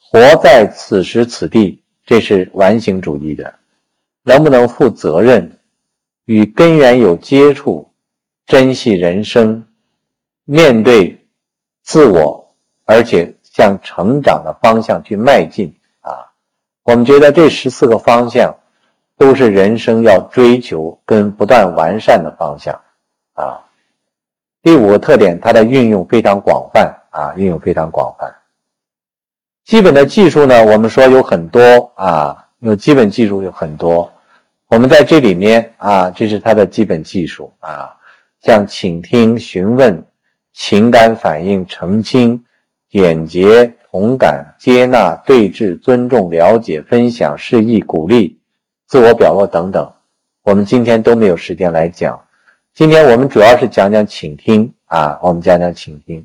活在此时此地，这是完形主义的。能不能负责任？与根源有接触？珍惜人生？面对自我，而且向成长的方向去迈进啊！我们觉得这十四个方向都是人生要追求跟不断完善的方向啊。第五个特点，它的运用非常广泛啊，运用非常广泛。基本的技术呢，我们说有很多啊，有基本技术有很多。我们在这里面啊，这是它的基本技术啊，像倾听、询问、情感反应、澄清、简洁、同感、接纳、对峙、尊重、了解、分享、示意、鼓励、自我表露等等。我们今天都没有时间来讲。今天我们主要是讲讲倾听啊，我们讲讲倾听，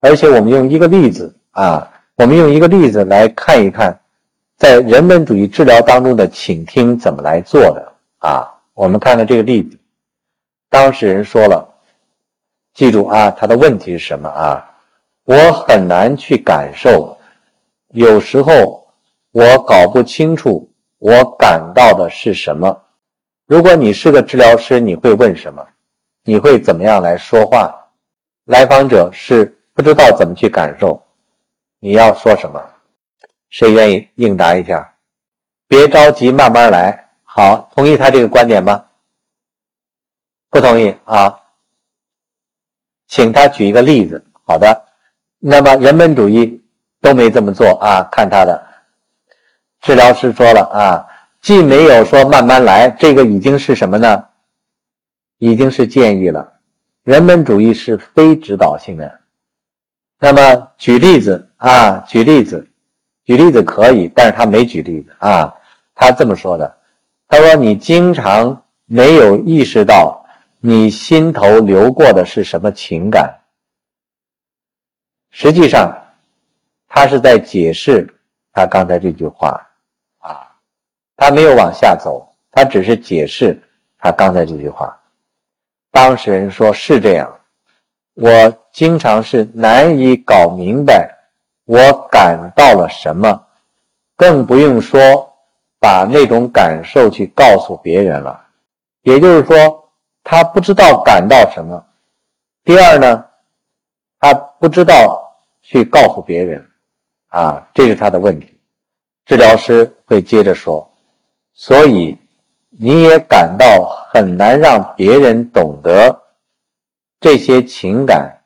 而且我们用一个例子啊，我们用一个例子来看一看，在人本主义治疗当中的倾听怎么来做的啊？我们看看这个例子，当事人说了，记住啊，他的问题是什么啊？我很难去感受，有时候我搞不清楚我感到的是什么。如果你是个治疗师，你会问什么？你会怎么样来说话？来访者是不知道怎么去感受，你要说什么？谁愿意应答一下？别着急，慢慢来。好，同意他这个观点吗？不同意啊？请他举一个例子。好的，那么人本主义都没这么做啊？看他的治疗师说了啊，既没有说慢慢来，这个已经是什么呢？已经是建议了。人本主义是非指导性的。那么举例子啊，举例子，举例子可以，但是他没举例子啊。他这么说的，他说你经常没有意识到。你心头流过的是什么情感？实际上，他是在解释他刚才这句话啊，他没有往下走，他只是解释他刚才这句话。当事人说是这样，我经常是难以搞明白我感到了什么，更不用说把那种感受去告诉别人了。也就是说。他不知道感到什么。第二呢，他不知道去告诉别人，啊，这是他的问题。治疗师会接着说，所以你也感到很难让别人懂得这些情感，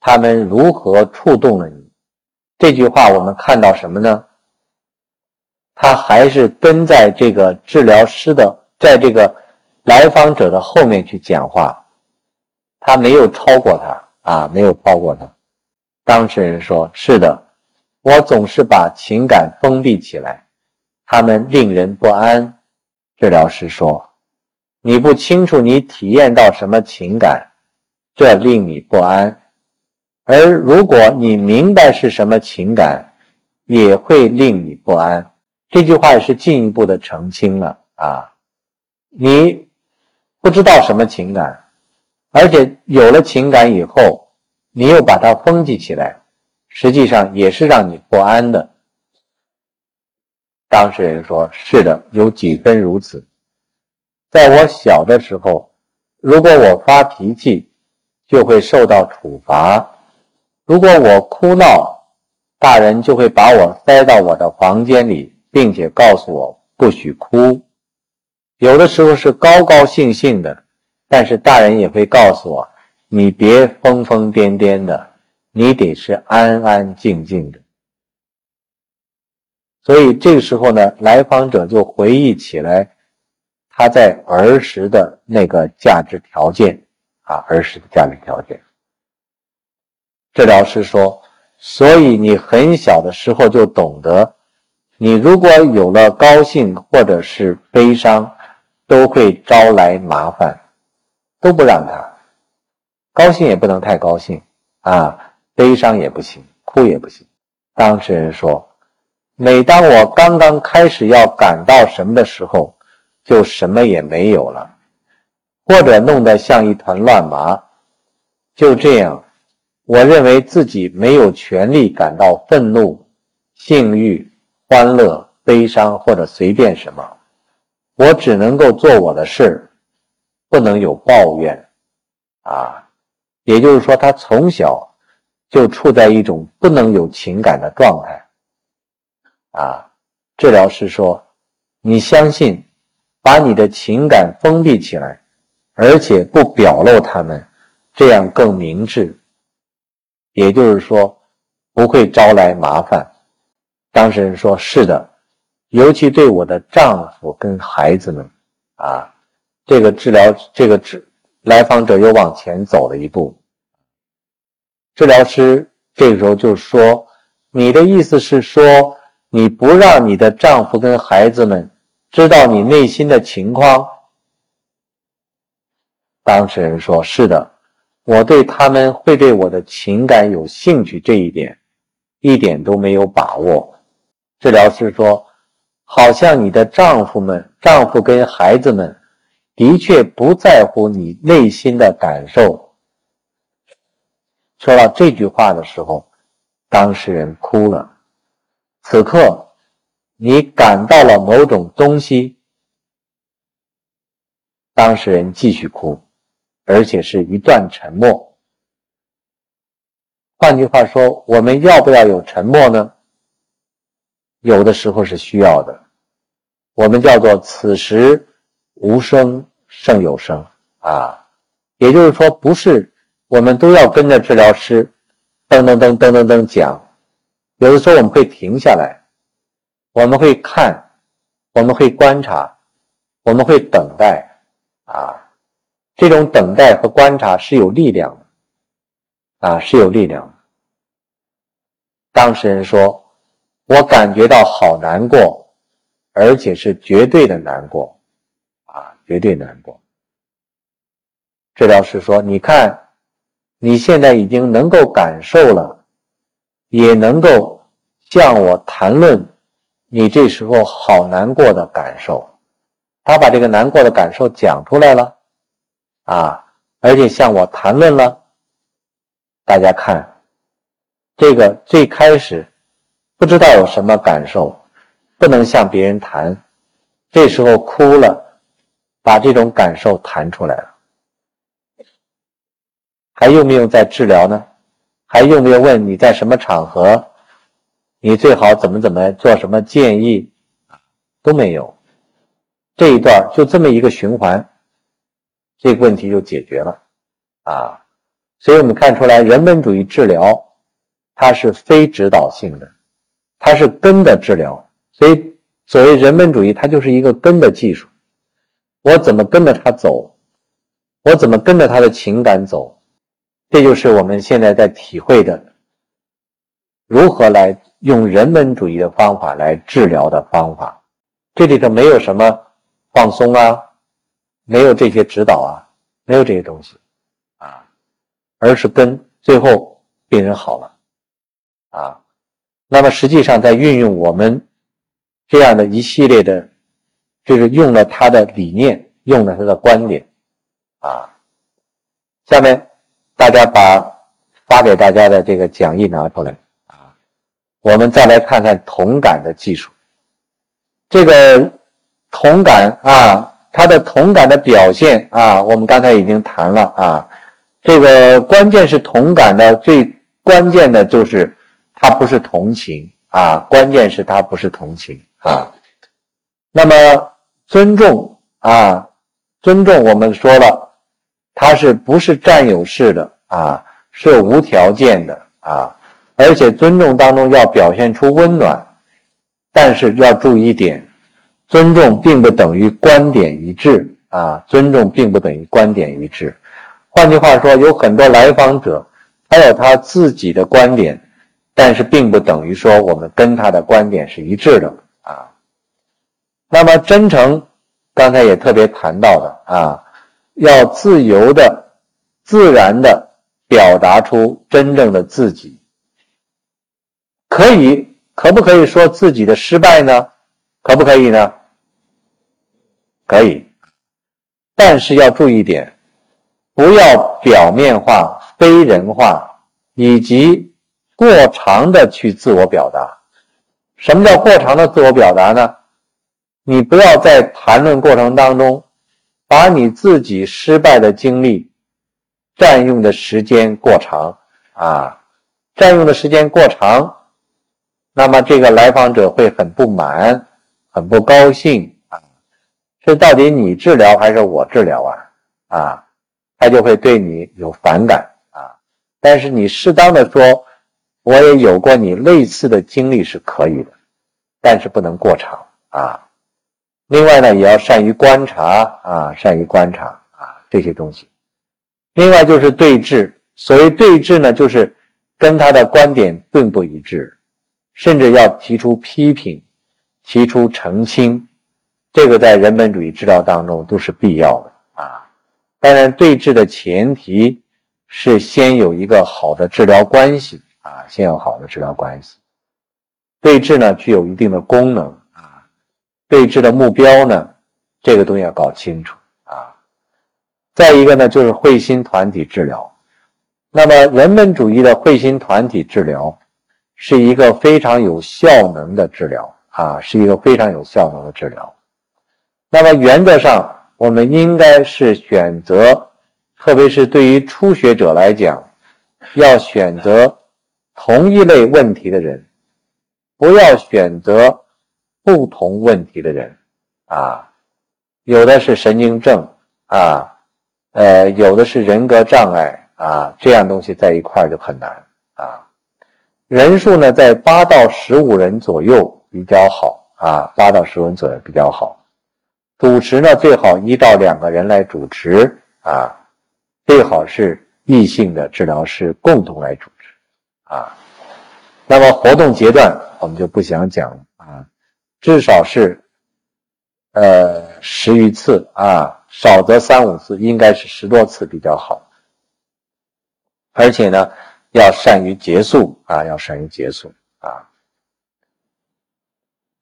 他们如何触动了你。这句话我们看到什么呢？他还是跟在这个治疗师的，在这个。来访者的后面去讲话，他没有超过他啊，没有超过他。当事人说：“是的，我总是把情感封闭起来，他们令人不安。”治疗师说：“你不清楚你体验到什么情感，这令你不安；而如果你明白是什么情感，也会令你不安。”这句话是进一步的澄清了啊，你。不知道什么情感，而且有了情感以后，你又把它封闭起来，实际上也是让你不安的。当事人说：“是的，有几分如此。在我小的时候，如果我发脾气，就会受到处罚；如果我哭闹，大人就会把我塞到我的房间里，并且告诉我不许哭。”有的时候是高高兴兴的，但是大人也会告诉我：“你别疯疯癫癫的，你得是安安静静的。”所以这个时候呢，来访者就回忆起来他在儿时的那个价值条件啊，儿时的价值条件。治疗师说：“所以你很小的时候就懂得，你如果有了高兴或者是悲伤。”都会招来麻烦，都不让他高兴也不能太高兴啊，悲伤也不行，哭也不行。当事人说：“每当我刚刚开始要感到什么的时候，就什么也没有了，或者弄得像一团乱麻。就这样，我认为自己没有权利感到愤怒、性欲、欢乐、悲伤或者随便什么。”我只能够做我的事，不能有抱怨，啊，也就是说，他从小就处在一种不能有情感的状态，啊，治疗师说，你相信，把你的情感封闭起来，而且不表露他们，这样更明智，也就是说，不会招来麻烦。当事人说：“是的。”尤其对我的丈夫跟孩子们，啊，这个治疗这个治来访者又往前走了一步。治疗师这个时候就说：“你的意思是说，你不让你的丈夫跟孩子们知道你内心的情况？”当事人说：“是的，我对他们会对我的情感有兴趣这一点，一点都没有把握。”治疗师说。好像你的丈夫们、丈夫跟孩子们的确不在乎你内心的感受。说到这句话的时候，当事人哭了。此刻，你感到了某种东西，当事人继续哭，而且是一段沉默。换句话说，我们要不要有沉默呢？有的时候是需要的。我们叫做“此时无声胜有声”啊，也就是说，不是我们都要跟着治疗师噔噔噔噔噔噔讲。有的时候我们会停下来，我们会看，我们会观察，我们会等待。啊，这种等待和观察是有力量的，啊，是有力量的。当事人说：“我感觉到好难过，而且是绝对的难过，啊，绝对难过。”治疗师说：“你看，你现在已经能够感受了，也能够向我谈论你这时候好难过的感受。”他把这个难过的感受讲出来了，啊，而且向我谈论了。大家看，这个最开始不知道有什么感受，不能向别人谈，这时候哭了，把这种感受谈出来了。还用不用再治疗呢？还用不用问你在什么场合？你最好怎么怎么做什么建议？都没有。这一段就这么一个循环，这个问题就解决了，啊，所以我们看出来，人本主义治疗它是非指导性的，它是根的治疗，所以所谓人本主义，它就是一个根的技术。我怎么跟着他走，我怎么跟着他的情感走，这就是我们现在在体会的，如何来用人文主义的方法来治疗的方法。这里头没有什么。放松啊，没有这些指导啊，没有这些东西啊，而是跟最后病人好了啊。那么实际上在运用我们这样的一系列的，就是用了他的理念，用了他的观点啊。下面大家把发给大家的这个讲义拿出来啊，我们再来看看同感的技术，这个。同感啊，他的同感的表现啊，我们刚才已经谈了啊。这个关键是同感的最关键的就是它不是同情啊，关键是它不是同情啊。那么尊重啊，尊重我们说了，他是不是占有式的啊？是无条件的啊，而且尊重当中要表现出温暖，但是要注意一点。尊重并不等于观点一致啊！尊重并不等于观点一致。换句话说，有很多来访者，他有他自己的观点，但是并不等于说我们跟他的观点是一致的啊。那么真诚，刚才也特别谈到的啊，要自由的、自然的表达出真正的自己。可以，可不可以说自己的失败呢？可不可以呢？可以，但是要注意点，不要表面化、非人化，以及过长的去自我表达。什么叫过长的自我表达呢？你不要在谈论过程当中，把你自己失败的经历占用的时间过长啊，占用的时间过长，那么这个来访者会很不满。很不高兴啊，是到底你治疗还是我治疗啊？啊，他就会对你有反感啊。但是你适当的说，我也有过你类似的经历是可以的，但是不能过长啊。另外呢，也要善于观察啊，善于观察啊这些东西。另外就是对峙，所谓对峙呢，就是跟他的观点并不一致，甚至要提出批评。提出澄清，这个在人本主义治疗当中都是必要的啊。当然，对峙的前提是先有一个好的治疗关系啊，先有好的治疗关系。对峙呢，具有一定的功能。对峙的目标呢，这个东西要搞清楚啊。再一个呢，就是会心团体治疗。那么，人本主义的会心团体治疗是一个非常有效能的治疗。啊，是一个非常有效能的治疗。那么原则上，我们应该是选择，特别是对于初学者来讲，要选择同一类问题的人，不要选择不同问题的人啊。有的是神经症啊，呃，有的是人格障碍啊，这样东西在一块儿就很难啊。人数呢，在八到十五人左右比较好啊，八到十五人左右比较好。主持呢，最好一到两个人来主持啊，最好是异性的治疗师共同来主持啊。那么活动阶段我们就不想讲，至少是。呃，十余次啊，少则三五次，应该是十多次比较好。而且呢，要善于结束啊，要善于结束啊。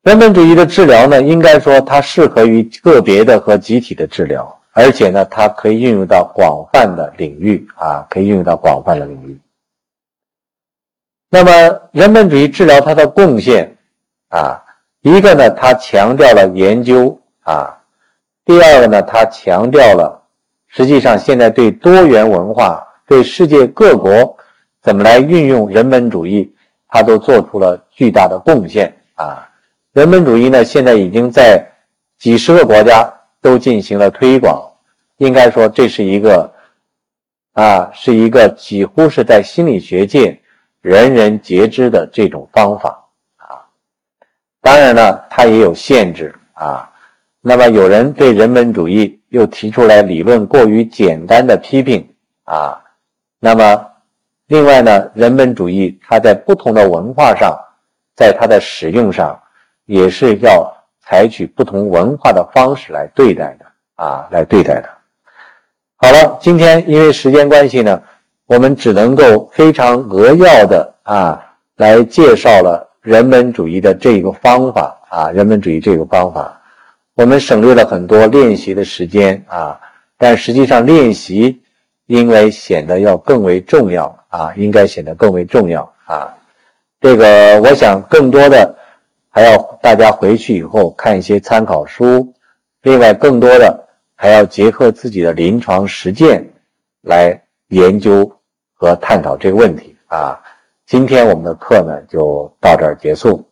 人本主义的治疗呢，应该说它适合于个别的和集体的治疗，而且呢，它可以运用到广泛的领域啊，可以运用到广泛的领域。那么，人本主义治疗它的贡献啊，一个呢，它强调了研究。啊，第二个呢，他强调了，实际上现在对多元文化、对世界各国怎么来运用人本主义，他都做出了巨大的贡献啊。人本主义呢，现在已经在几十个国家都进行了推广，应该说这是一个啊，是一个几乎是在心理学界人人皆知的这种方法。当然呢，它也有限制啊。那么有人对人本主义又提出来理论过于简单的批评啊，那么另外呢，人本主义它在不同的文化上，在它的使用上，也是要采取不同文化的方式来对待的啊，来对待的。好了，今天因为时间关系呢，我们只能够非常扼要的啊来介绍了人本主义的这个方法啊，人本主义这个方法。我们省略了很多练习的时间啊，但实际上练习应该显得要更为重要啊，应该显得更为重要啊。这个我想更多的还要大家回去以后看一些参考书，另外更多的还要结合自己的临床实践来研究和探讨这个问题啊。今天我们的课呢就到这儿结束。